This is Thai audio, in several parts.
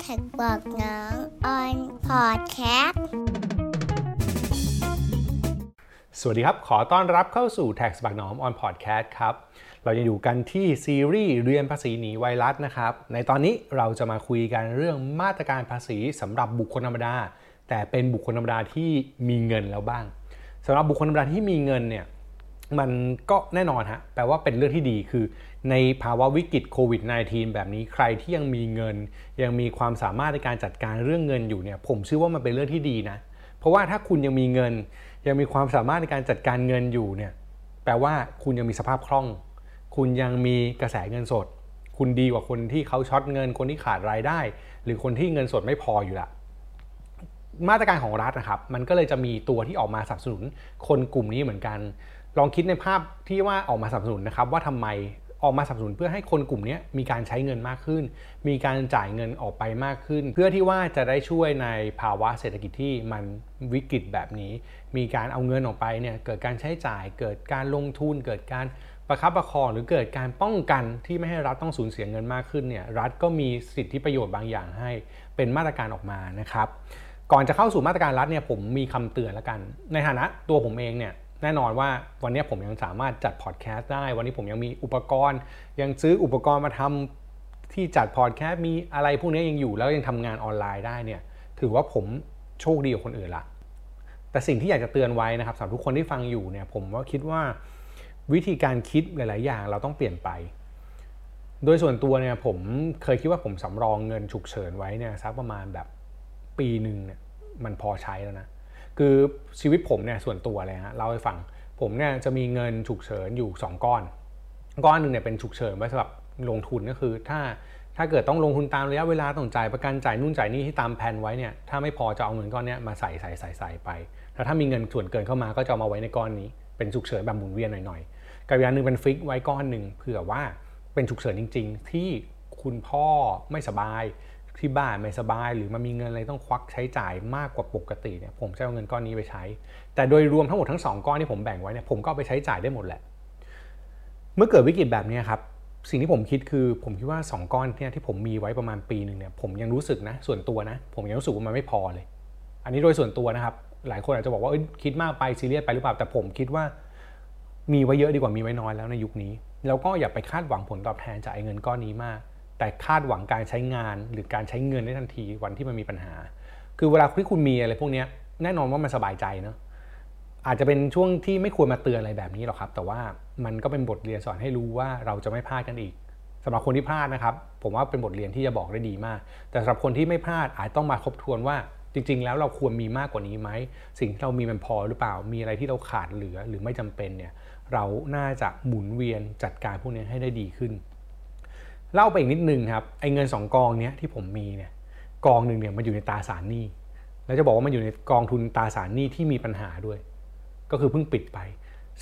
แท็กบอกน้องออนพอดแคสต์สวัสดีครับ ขอต้อนรับเข้าสู่ Tax บักหนอม on podcast ครับ เรายังอยู่กันที่ซีรีส์เรียนภาษีหนีไวรัสนะครับ ในตอนนี้เราจะมาคุยกันเรื่องมาตรการภาษีสำหรับบุคคลธรรมดา แต่เป็นบุคคลธรรมดาที่มีเงินแล้วบ้างสำหรับบุคคลธรรมดาที่มีเงินเนี่ยมันก็แน่นอนฮะแปลว่าเป็นเรื่องที่ดีคือ ในภาวะวิกฤตโควิด -19 แบบนี้ใครที่ยังมีเงิน ยังมีความสามารถในการจัดการเรื่องเงินอยู่เนี่ยผมเชื่อว่ามันเป็นเรื่องที่ดีนะ เพราะว่าถ้าคุณยังมีเงิน ยังมีความสามารถในการจัดการเงินอยู่เนี่ยแปลว่าคุณยังมีสภาพคล่อง คุณยังมีกระแสเงินสด คุณดีกว่าคนที่เขาช็อตเงิน คนที่ขาดรายได้ หรือคนที่เงินสดไม่พออยู่ละมาตรการของรัฐนะครับมันก็เลยจะมีตัวที่ออกมาสนับสนุนคนกลุ่มนี้เหมือนกัน ลองคิดในภาพที่ว่าออกมาสนับสนุนนะครับว่าทำไม ออกมาสนับสนุนเพื่อให้คนกลุ่มนี้มีการใช้เงินมากขึ้น มีการจ่ายเงินออกไปมากขึ้น เพื่อที่ว่าจะได้ช่วยในภาวะเศรษฐกิจที่มันวิกฤตแบบนี้ มีการเอาเงินออกไปเนี่ยเกิดการใช้จ่าย เกิดการลงทุน เกิดการประคับประคองหรือเกิดการป้องกันที่ไม่ให้รัฐต้องสูญเสียเงินมากขึ้นเนี่ยรัฐก็มีสิทธิประโยชน์บางอย่างให้เป็นมาตรการออกมานะครับ ก่อนจะเข้าสู่มาตรการรัฐเนี่ยผมมีคำเตือนล้วกัน ในฐานะตัวผมเองเนี่ย แน่นอนว่าวันนี้ผมยังสามารถจัดพอดแคสต์ได้ วันนี้ผมยังมีอุปกรณ์ ยังซื้ออุปกรณ์มาทำที่จัดพอดแคสต์มีอะไรพวกนี้ยังอยู่แล้วยังทำงานออนไลน์ได้เนี่ยถือว่าผมโชคดีกว่าคนอื่นละแต่สิ่งที่อยากจะเตือนไว้นะครับสำหรับทุกคนที่ฟังอยู่เนี่ยผมว่าคิดว่าวิธีการคิดหลาย ๆ อย่างเราต้องเปลี่ยนไป โดยส่วนตัวเนี่ยผมเคยคิดว่าผมสำรองเงินฉุกเฉินไว้เนี่ยสักประมาณแบบปีหนึ่งเนี่ยมันพอใช้แล้วนะ คือชีวิตผมเนี่ยส่วนตัวเลยฮะเล่าให้ฟังผมเนี่ยจะมีเงินฉุกเฉินอยู่ 2 ก้อน ก้อนหนึ่งเนี่ยเป็นฉุกเฉินไว้สำหรับลงทุนก็คือ ถ้าถ้าเกิดต้องลงทุนตามระยะเวลาต้องจ่ายประกันจ่ายนู่นจ่ายนี่ที่ตามแผนไว้เนี่ยถ้าไม่พอจะเอาเงินก้อนนี้มาใส่ใส่ใส่ใส่ไปแล้วถ้ามีเงินส่วนเกินเข้ามาก็จะเอามาไว้ในก้อนนี้เป็นฉุกเฉินแบบหมุนเวียนหน่อยๆกับอีกอย่างหนึ่งเป็นฟิกไว้ก้อนหนึ่งเผื่อว่าเป็นฉุกเฉินจริง ๆ ที่คุณพ่อไม่สบาย ที่บ้านไม่สบาย หรือมันมีเงินอะไรต้องควักใช้จ่ายมากกว่าปกติเนี่ยผมจะเอาเงินก้อนนี้ไปใช้ แต่โดยรวมทั้งหมดทั้ง 2 ก้อนที่ผมแบ่งไว้เนี่ยผมก็ไปใช้จ่ายได้หมดแหละ เมื่อเกิดวิกฤตแบบนี้ครับสิ่งที่ผมคิดคือผมคิดว่า 2 ก้อนเนี่ยที่ผมมีไว้ประมาณปีหนึ่งเนี่ยผมยังรู้สึกนะส่วนตัวนะ ผมยังรู้สึกว่ามันไม่พอเลย อันนี้โดยส่วนตัวนะครับ หลายคนอาจจะบอกว่าคิดมากไปซีเรียสไปหรือเปล่าแต่ผมคิดว่า มีไว้เยอะดีกว่ามีไว้น้อยแล้วในยุคนี้ แล้วก็อย่าไปคาดหวังผลตอบแทนจากเงินก้อนนี้มาก แต่คาดหวังการใช้งานหรือการใช้เงินได้ทันทีวันที่มันมีปัญหา คือเวลาที่คุณมีอะไรพวกนี้แน่นอนว่ามันสบายใจเนาะอาจจะเป็นช่วงที่ไม่ควรมาเตือนอะไรแบบนี้หรอกครับ แต่ว่ามันก็เป็นบทเรียนสอนให้รู้ว่าเราจะไม่พลาดกันอีกสำหรับคนที่พลาดนะครับ ผมว่าเป็นบทเรียนที่จะบอกได้ดีมาก แต่สำหรับคนที่ไม่พลาดอาจต้องมาทบทวนว่าจริง ๆ แล้วเราควรมีมากกว่านี้ไหมสิ่งที่เรามีมันพอหรือเปล่า มีอะไรที่เราขาดเหลือหรือไม่จำเป็นเนี่ยเราน่าจะหมุนเวียนจัดการพวกนี้ให้ได้ดีขึ้น เล่าไปอีกนิดนึงครับไอ้เงิน 2 กองเนี้ยที่ผมมีเนี่ยกองหนึ่งเนี่ยมันอยู่ในตาสารหนี้แล้วจะบอกว่ามันอยู่ในกองทุนตาสารหนี้ที่มีปัญหาด้วย ก็คือเพิ่งปิดไป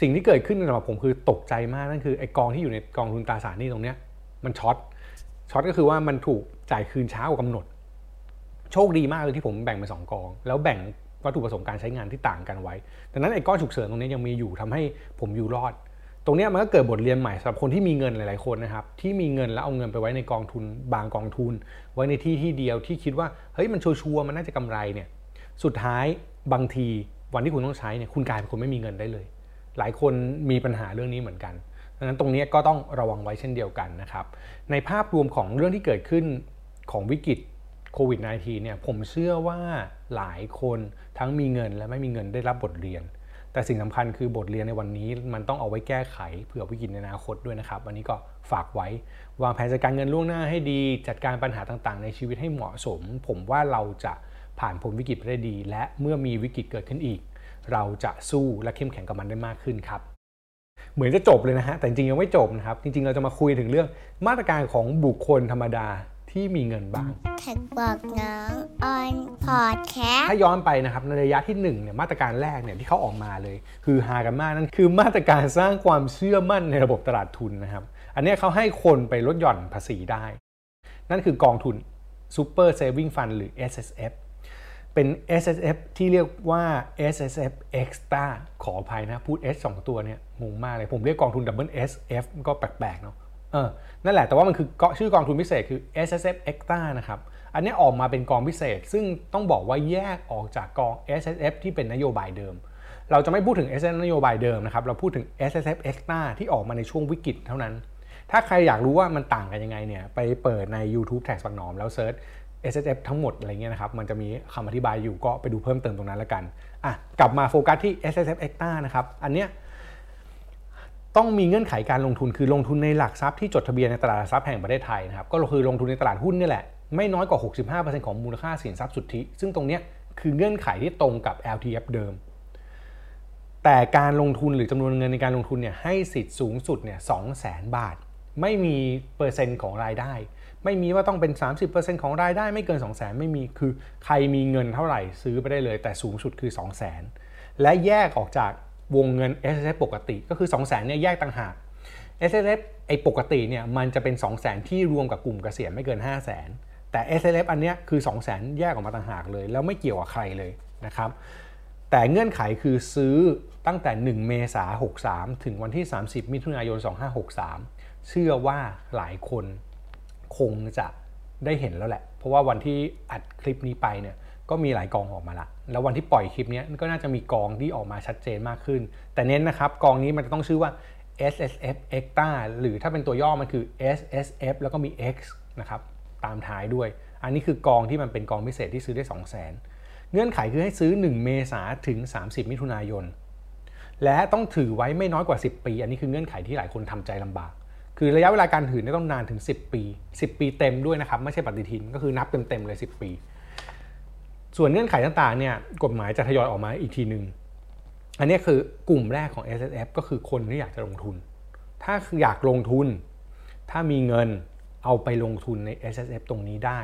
สิ่งที่เกิดขึ้นสำหรับผมคือตกใจมากนั่นคือไอ้กองที่อยู่ในกองทุนตาสารหนี้ตรงเนี้ยมันช็อตช็อตก็คือว่ามันถูกจ่ายคืนช้ากว่ากำหนด โชคดีมากเลยที่ผมแบ่งเป็นสองกอง แล้วแบ่งวัตถุประสงค์การใช้งานที่ต่างกันไว้ดังนั้นไอ้ก้อนฉุกเฉินตรงนี้ยังมีอยู่ทำให้ผมอยู่รอด ตรงนี้มันก็เกิดบทเรียนใหม่สำหรับคนที่มีเงินหลายๆคนนะครับที่มีเงินแล้วเอาเงินไปไว้ในกองทุน บางกองทุน ไว้ในที่ที่เดียวที่คิดว่าเฮ้ยมันชัวร์มันน่าจะกำไรเนี่ยสุดท้ายบางทีวันที่คุณต้องใช้เนี่ยคุณกลายเป็นคนไม่มีเงินได้เลย หลายคนมีปัญหาเรื่องนี้เหมือนกันดังนั้นตรงนี้ก็ต้องระวังไว้เช่นเดียวกันนะครับในภาพรวมของเรื่องที่เกิดขึ้นของวิกฤตโควิด -19 เนี่ยผมเชื่อว่าหลายคนทั้งมีเงินและไม่มีเงินได้รับบทเรียน แต่สิ่งสำคัญคือบทเรียนในวันนี้มันต้องเอาไว้แก้ไขเผื่อวิกฤตในอนาคตด้วยนะครับวันนี้ก็ฝากไว้ วางแผนจัดการเงินล่วงหน้าให้ดี จัดการปัญหาต่างๆ ในชีวิตให้เหมาะสม ผมว่าเราจะผ่านพ้นวิกฤตไปได้ดี และเมื่อมีวิกฤตเกิดขึ้นอีก เราจะสู้และเข้มแข็งกับมันได้มากขึ้นครับเหมือนจะจบเลยนะฮะแต่จริงยังไม่จบนะครับจริงๆเราจะมาคุยถึงเรื่องมาตรการของบุคคลธรรมดา ที่มีเงินบ้างแท็กบอกน้องออนพอดแคสต์ถ้าย้อนไปนะครับในระยะที่1เนี่ยมาตรการแรกเนี่ยที่เขาออกมาเลย คือฮากันมากนั่นคือมาตรการสร้างความเชื่อมั่นในระบบตลาดทุนนะครับ อันเนี้ยเขาให้คนไปลดหย่อนภาษีได้ นั่นคือกองทุน Super Saving Fund หรือ S S F เป็น S S F ที่เรียกว่า S S F Extra ขออภัยนะพูด S 2 ตัวเนี่ยงงมากเลยผมเรียกกองทุน Double S F ก็แปลกๆเนาะ เออนั่นแหละแต่ว่ามันคือชื่อกองทุนพิเศษคือ S S F Extra นะครับอันนี้ออกมาเป็นกองพิเศษ ซึ่งต้องบอกว่าแยกออกจากกอง S S F ที่เป็นนโยบายเดิม เราจะไม่พูดถึง S S F นโยบายเดิมนะครับเราพูดถึง S S F Extra ที่ออกมาในช่วงวิกฤตเท่านั้น ถ้าใครอยากรู้ว่ามันต่างกันยังไงเนี่ยไปเปิดใน YouTube TaxBugnoms แล้ว search S S F ทั้งหมดอะไรเงี้ยนะครับมันจะมีคำอธิบายอยู่ก็ไปดูเพิ่มเติมตรงนั้นแล้วกันอะกลับมาโฟกัสที่ S S F Extra นะครับอันเนี้ย ต้องมีเงื่อนไขการลงทุนคือลงทุนในหลักทรัพย์ที่จดทะเบียนในตลาดหลักทรัพย์แห่งประเทศไทยนะครับก็คือลงทุนในตลาดหุ้นนี่แหละไม่น้อยกว่า 65%ของมูลค่าสินทรัพย์สุทธิ ซึ่งตรงนี้คือเงื่อนไขที่ตรงกับ LTF เดิม แต่การลงทุนหรือจำนวนเงินในการลงทุนเนี่ยให้สิทธิ์สูงสุดเนี่ย200,000บาท ไม่มีเปอร์เซ็นต์ของรายได้ ไม่มีว่าต้องเป็น 30%ของรายได้ไม่เกิน 200,000 ไม่มีคือใครมีเงินเท่าไหร่ซื้อไปได้เลย แต่สูงสุดคือ 200,000และแยกออกจาก วงเงิน S S F ปกติก็คือ 200,000เนี่ยแยกต่างหาก S S F ไอ้ปกติเนี่ยมันจะเป็น 200,000ที่รวมกับกลุ่มเกษียณไม่เกิน 500,000แต่ S S F อันเนี้ยคือ 200,000แยกออกมาต่างหากเลย แล้วไม่เกี่ยวกับใครเลยนะครับแต่เงื่อนไขคือซื้อตั้งแต่ 1 เมษายน63 ถึงวันที่ 30 มิถุนายน 2563 เชื่อว่าหลายคนคงจะได้เห็นแล้วแหละ เพราะว่าวันที่อัดคลิปนี้ไปเนี่ย ก็มีหลายกองออกมาละ แล้ววันที่ปล่อยคลิปนี้ก็น่าจะมีกองที่ออกมาชัดเจนมากขึ้น แต่เน้นนะครับกองนี้มันจะต้องชื่อว่า SSF Extra หรือถ้าเป็นตัวย่อมันคือ SSF แล้วก็มี X นะครับตามท้ายด้วย อันนี้คือกองที่มันเป็นกองพิเศษที่ซื้อได้ 2 0 0 0 0 0เงื่อนไขคือให้ซื้อ 1 เมษาถึง 30 มิถุนายน และต้องถือไว้ไม่น้อยกว่า 10 ปี อันนี้คือเงื่อนไขที่หลายคนทำใจลำบาก คือระยะเวลาการถือต้องนานถึง 10 ปี 10 ปีเต็มด้วยนะครับ ไม่ใช่ปฏิทินก็คือนับเต็มๆเลย 10 ปี ส่วนเงื่อนไขต่างๆเนี่ยกฎหมายจะทยอยออกมาอีกทีหนึ่งอันนี้คือกลุ่มแรกของ S S F ก็คือคนที่อยากจะลงทุน ถ้าอยากลงทุน ถ้ามีเงินเอาไปลงทุนใน S S F ตรงนี้ได้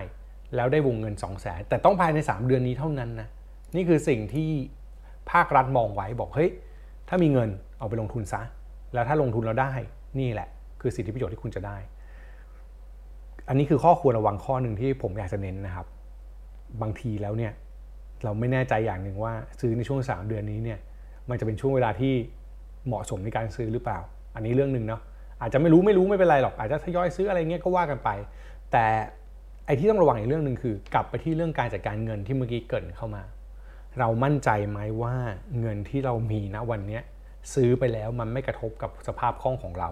แล้วได้วงเงิน 2 0 0แสนแต่ต้องภายใน 3 เดือนนี้เท่านั้นนะนี่คือสิ่งที่ภาครัฐมองไว้บอกเฮ้ยถ้ามีเงินเอาไปลงทุนซะ แล้วถ้าลงทุนแล้วได้นี่แหละ คือสิทธิประโยชน์ที่คุณจะได้ อันนี้คือข้อควรระวังข้อหนึ่งที่ผมอยากจะเน้นนะครับ บางทีแล้วเนี่ยเราไม่แน่ใจอย่างหนึ่งว่าซื้อในช่วง 3 เดือนนี้เนี่ยมันจะเป็นช่วงเวลาที่เหมาะสมในการซื้อหรือเปล่า อันนี้เรื่องหนึ่งเนาะอาจจะไม่รู้ไม่รู้ไม่เป็นไรหรอกอาจจะทยอยซื้ออะไรเงี้ยก็ว่ากันไป แต่ไอ้ที่ต้องระวังอีกเรื่องหนึ่งคือ กลับไปที่เรื่องการจัดการเงินที่เมื่อกี้เกิดเข้ามา เรามั่นใจไหมว่าเงินที่เรามีณวันนี้ซื้อไปแล้วมันไม่กระทบกับสภาพคล่องของเรา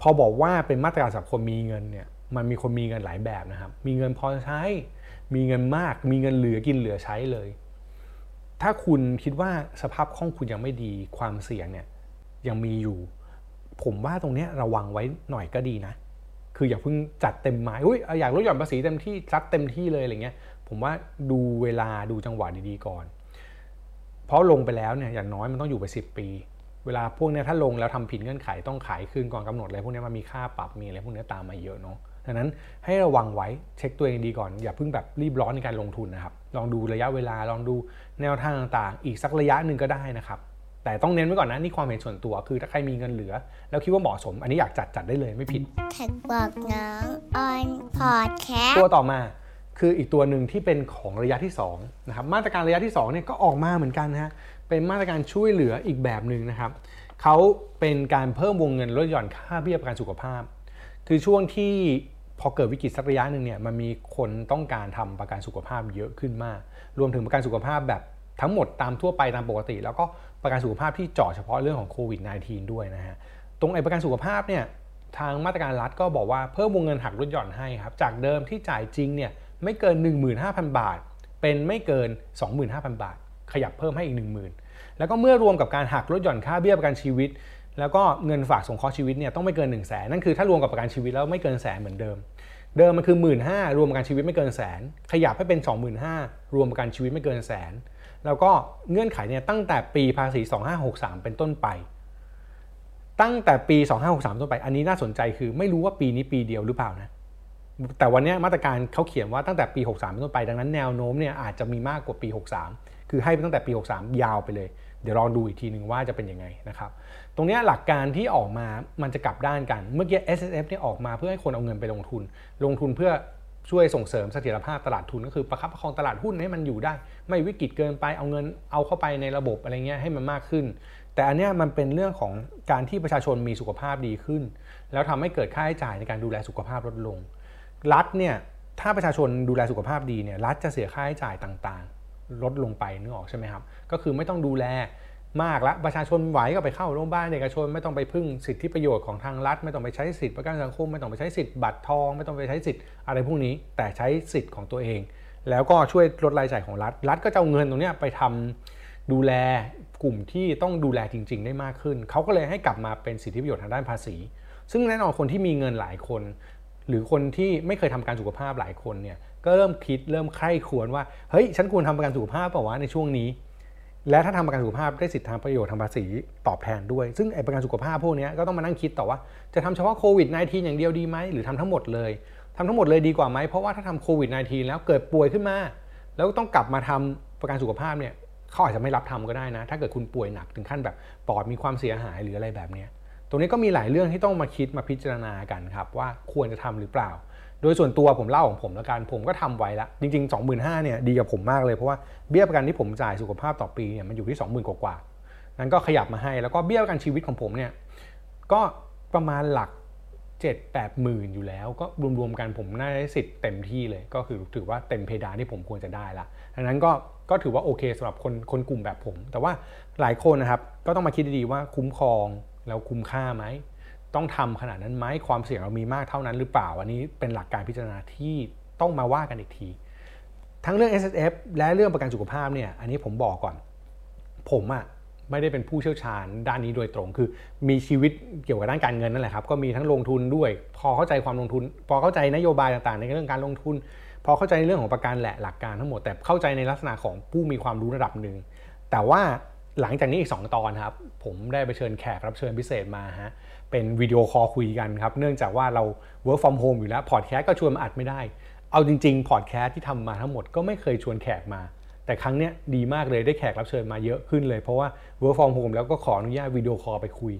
พอบอกว่าเป็นมาตรการสำหรับคนมีเงินเนี่ยมันมีคนมีเงินหลายแบบนะครับ มีเงินพอใช้ มีเงินมาก มีเงินเหลือกินเหลือใช้เลย ถ้าคุณคิดว่าสภาพคล่องคุณยังไม่ดีความเสี่ยงเนี่ยยังมีอยู่ ผมว่าตรงนี้ระวังไว้หน่อยก็ดีนะ คืออย่าเพิ่งจัดเต็มไม้อุ้ยอยากลดหย่อนภาษีเต็มที่ซัดเต็มที่เลยอะไรเงี้ย ผมว่าดูเวลาดูจังหวะดีๆก่อน เพราะลงไปแล้วเนี่ยอย่างน้อยมันต้องอยู่ไป 10 ปี เวลาพวกนี้ถ้าลงแล้วทำผิดเงื่อนไขต้องขายคืนก่อนกำหนดอะไรพวกนี้มันมีค่าปรับมีอะไรพวกนี้ตามมาเยอะเนาะ ดังนั้นให้ระวังไว้เช็คตัวเองดีก่อน อย่าเพิ่งแบบรีบร้อนในการลงทุนนะครับ ลองดูระยะเวลาลองดูแนวทางต่างๆ อีกสักระยะหนึ่งก็ได้นะครับ แต่ต้องเน้นไว้ก่อนนะนี่ความเห็นส่วนตัวคือถ้าใครมีเงินเหลือ แล้วคิดว่าเหมาะสม อันนี้อยากจัดจัดได้เลยไม่ผิดแท็กบอกน้องออนพอดแคสตัวต่อมาคืออีกตัวหนึ่งที่เป็นของระยะที่2นะครับมาตรการระยะที่2เนี่ยก็ออกมาเหมือนกันนะฮะเป็นมาตรการช่วยเหลืออีกแบบหนึ่งนะครับเขาเป็นการเพิ่มวงเงินลดหย่อนค่าเบี้ยประกันสุขภาพ คือช่วงที่ พอเกิดวิกฤตสักระยะหนึ่งเนี่ยมันมีคนต้องการทำประกันสุขภาพเยอะขึ้นมาก รวมถึงประกันสุขภาพแบบทั้งหมดตามทั่วไปตามปกติ แล้วก็ประกันสุขภาพที่เจาะเฉพาะเรื่องของโควิด -19 ด้วยนะฮะตรงไอ้ประกันสุขภาพเนี่ยทางมาตรการรัฐก็บอกว่าเพิ่มวงเงินหักลดหย่อนให้ครับจากเดิมที่จ่ายจริงเนี่ยไม่เกิน 15,000 บาท เป็นไม่เกิน 25,000 บาท ขยับเพิ่มให้อีก 10,000 แล้วก็เมื่อรวมกับการหักลดหย่อนค่าเบี้ยประกันชีวิต แล้วก็เงินฝากสงเคราะห์ชีวิตเนี่ยต้องไม่เกิน1 0 0 0 0แสนนั่นคือถ้ารวมกับประกันชีวิตแล้วไม่เกินแสนเหมือนเดิม เดิมมันคือ 1 5ื่นรวมประกันชีวิตไม่เกินแสนขยับให้เป็น 25,000รวมประกันชีวิตไม่เกินแสนแล้วก็เงื่อนไขเนี่ยตั้งแต่ปีภาษี 2563 เป็นต้นไป ตั้งแต่ปี 2563 ต้นไป อันนี้น่าสนใจคือไม่รู้ว่าปีนี้ปีเดียวหรือเปล่านะแต่วันนี้มาตรการเขาเขียนว่าตั้งแต่ปี 63 เป็นต้นไป ดังนั้นแนวโน้มเนี่ยอาจจะมีมากกว่าปี 63 คือให้ไปตั้งแต่ปี 63 ยาวไปเลย เดี๋ยวลองดูอีกทีหนึ่งว่าจะเป็นยังไงนะครับ ตรงนี้หลักการที่ออกมามันจะกลับด้านกัน เมื่อกี้ S S F เนี่ยออกมาเพื่อให้คนเอาเงินไปลงทุน ลงทุนเพื่อช่วยส่งเสริมเสถียรภาพตลาดทุนก็คือประคับประคองตลาดหุ้นให้มันอยู่ได้ ไม่วิกฤตเกินไปเอาเงินเอาเข้าไปในระบบอะไรเงี้ยให้มันมากขึ้น แต่อันเนี้ยมันเป็นเรื่องของการที่ประชาชนมีสุขภาพดีขึ้น แล้วทำให้เกิดค่าใช้จ่ายในการดูแลสุขภาพลดลง รัฐเนี่ยถ้าประชาชนดูแลสุขภาพดีเนี่ยรัฐจะเสียค่าใช้จ่ายต่างๆ ลดลงไปนึกออกใช่ไหมครับก็คือไม่ต้องดูแล มากละประชาชนไหวก็ไปเข้าโรงพยาบาลเอกชนไม่ต้องไปพึ่งสิทธิประโยชน์ของทางรัฐ ไม่ต้องไปใช้สิทธิประกันสังคมไม่ต้องไปใช้สิทธิบัตรทอง ไม่ต้องไปใช้สิทธิอะไรพวกนี้ แต่ใช้สิทธิของตัวเอง แล้วก็ช่วยลดรายจ่ายของรัฐ รัฐก็จะเอาเงินตรงนี้ไปทำดูแลกลุ่มที่ต้องดูแลจริง ๆ ได้มากขึ้น เขาก็เลยให้กลับมาเป็นสิทธิประโยชน์ทางด้านภาษี ซึ่งแน่นอนคนที่มีเงินหลายคน หรือคนที่ไม่เคยทำการสุขภาพหลายคนเนี่ยก็เริ่มคิดเริ่มใคร่ควรว่าเฮ้ยฉันควรทำประกันสุขภาพเปล่าวะในช่วงนี้ และถ้าทำประกันสุขภาพได้สิทธิทางประโยชน์ทางภาษีตอบแทนด้วย ซึ่งไอ้ประกันสุขภาพพวกนี้ก็ต้องมานั่งคิดต่อว่าจะทำเฉพาะโควิด -19 อย่างเดียวดีไหมหรือทำทั้งหมดเลยทำทั้งหมดเลยดีกว่าไหมเพราะว่าถ้าทำโควิด -19 แล้วเกิดป่วยขึ้นมา แล้วต้องกลับมาทำประกันสุขภาพเนี่ยเขาอาจจะไม่รับทำก็ได้นะ ถ้าเกิดคุณป่วยหนักถึงขั้นแบบปอดมีความเสียหายหรืออะไรแบบนี้ตรงนี้ก็มีหลายเรื่องที่ต้องมาคิดมาพิจารณากันครับว่าควรจะทำหรือเปล่า โดยส่วนตัวผมเล่าของผมแล้วกันผมก็ทำไว้ละจริง ๆ 25,000เนี่ยดีกับผมมากเลยเพราะว่าเบี้ยประกันที่ผมจ่ายสุขภาพต่อปีเนี่ยมันอยู่ที่ 20,000 กว่าๆนั้นก็ขยับมาให้แล้วก็เบี้ยประกันชีวิตของผมเนี่ยก็ประมาณหลัก7 8หมื่นอยู่แล้วก็รวมๆกันผมน่าได้สิทธิ์เต็มที่เลย ก็คือถือว่าเต็มเพดานที่ผมควรจะได้ละดังนั้นก็ก็ถือว่าโอเคสำหรับคนคนกลุ่มแบบผม แต่ว่าหลายคนนะครับก็ต้องมาคิดดีๆว่าคุ้มครองแล้วคุ้มค่าไหม ต้องทำขนาดนั้นไหมความเสี่ยงเรามีมากเท่านั้นหรือเปล่า อันนี้เป็นหลักการพิจารณาที่ต้องมาว่ากันอีกที ทั้งเรื่อง S S F และเรื่องประกันสุขภาพเนี่ยอันนี้ผมบอกก่อน ผมอะไม่ได้เป็นผู้เชี่ยวชาญด้านนี้โดยตรง คือมีชีวิตเกี่ยวกับด้านการเงินนั่นแหละครับ ก็มีทั้งลงทุนด้วย พอเข้าใจความลงทุน พอเข้าใจนโยบายต่างๆ ในเรื่องการลงทุน พอเข้าใจในเรื่องของประกันแหละหลักการทั้งหมด แต่เข้าใจในลักษณะของผู้มีความรู้ระดับหนึ่ง แต่ว่าหลังจากนี้อีก 2 ตอนครับ ผมได้ไปเชิญแขกรับเชิญพิเศษมาฮะ เป็น video call คุยกันครับ เนื่องจากว่าเรา work from home อยู่แล้วพอดแคสต์ก็ชวนมาอัดไม่ได้ เอาจริงๆพอดแคสต์ที่ทำมาทั้งหมดก็ไม่เคยชวนแขกมา แต่ครั้งเนี้ยดีมากเลยได้แขกรับเชิญมาเยอะขึ้นเลย เพราะว่า work from home แล้วก็ขออนุญาต video call ไปคุย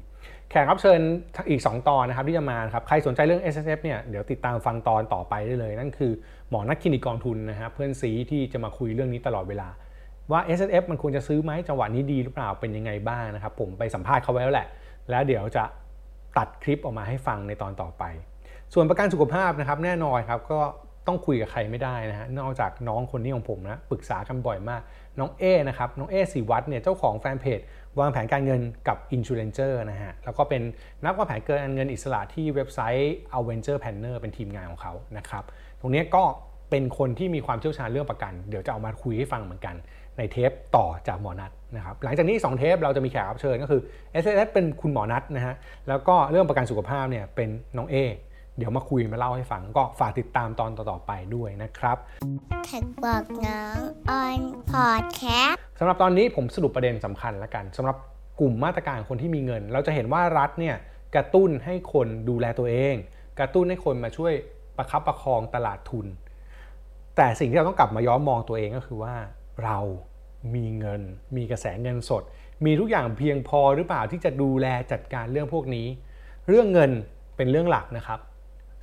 แขกรับเชิญอีก 2 ตอนนะครับที่จะมาครับใครสนใจเรื่อง S S F เนี่ยเดี๋ยวติดตามฟังตอนต่อไปได้เลย นั่นคือหมอนัทคลินิกกองทุนนะครับเพื่อนซี้ที่จะมาคุยเรื่องนี้ตลอดเวลาว่า S S F มันควรจะซื้อไหมจังหวะนี้ดีหรือเปล่าเป็นยังไงบ้างนะครับผมไปสัมภาษณ์เขาไว้แล้วแหละ แล้วเดี๋ยวจะ ตัดคลิปออกมาให้ฟังในตอนต่อไป ส่วนประกันสุขภาพนะครับแน่นอนครับก็ต้องคุยกับใครไม่ได้นะฮะนอกจากน้องคนนี้ของผมนะปรึกษากันบ่อยมาก น้องเอนะครับน้องเอสีวัตเนี่ยเจ้าของแฟนเพจวางแผนการเงินกับ i n s u r a n c e r นะฮะแล้วก็เป็นนักวางแผนการเงินอิสระที่เว็บไซต์ a v e n t u r Planner เป็นทีมงานของเขานะครับตรงนี้ก็เป็นคนที่มีความเชี่ยวชาญเรื่องประกัน เดี๋ยวจะเอามาคุยให้ฟังเหมือนกัน ในเทปต่อจากหมอนัทนะครับหลังจากนี้ 2 เทปเราจะมีแขกรับเชิญก็คือ S S เป็นคุณหมอนัทนะฮะแล้วก็เรื่องประกันสุขภาพเนี่ยเป็นน้องเอเดี๋ยวมาคุยมาเล่าให้ฟังก็ฝากติดตามตอนต่อๆไปด้วยนะครับแท็กบอกน้องออนพอดแคสต์สำหรับตอนนี้ผมสรุปประเด็นสำคัญแล้วกันสำหรับกลุ่มมาตรการคนที่มีเงิน เราจะเห็นว่ารัฐเนี่ยกระตุ้นให้คนดูแลตัวเอง กระตุ้นให้คนมาช่วยประคับประคองตลาดทุน แต่สิ่งที่เราต้องกลับมาย้อนมองตัวเองก็คือว่า เรามีเงิน มีกระแสเงินสด มีทุกอย่างเพียงพอหรือเปล่าที่จะดูแลจัดการเรื่องพวกนี้ เรื่องเงินเป็นเรื่องหลักนะครับ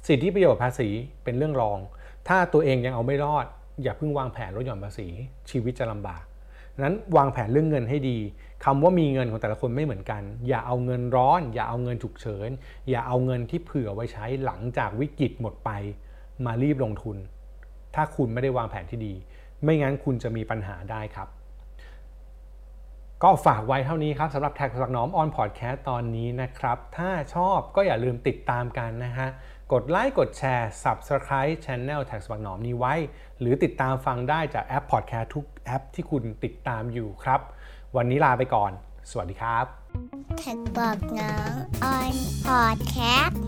สิทธิประโยชน์ภาษีเป็นเรื่องรอง ถ้าตัวเองยังเอาไม่รอด อย่าเพิ่งวางแผนลดหย่อนภาษีชีวิตจะลำบากนั้นวางแผนเรื่องเงินให้ดีคำว่ามีเงินของแต่ละคนไม่เหมือนกัน อย่าเอาเงินร้อน อย่าเอาเงินฉุกเฉิน อย่าเอาเงินที่เผื่อไว้ใช้หลังจากวิกฤตหมดไป มารีบลงทุน ถ้าคุณไม่ได้วางแผนที่ดี ไม่งั้นคุณจะมีปัญหาได้ครับ ก็ฝากไว้เท่านี้ครับสำหรับ TaxBugnoms on podcast ตอนนี้นะครับ ถ้าชอบก็อย่าลืมติดตามกันนะฮะกดไลค์กดแชร์ Subscribe Channel TaxBugnoms นี้ไว้ หรือติดตามฟังได้จากแอปพอดแคสต์ทุกแอปที่คุณติดตามอยู่ครับ วันนี้ลาไปก่อน สวัสดีครับแท็กบอกน้องออนพอดแคสต์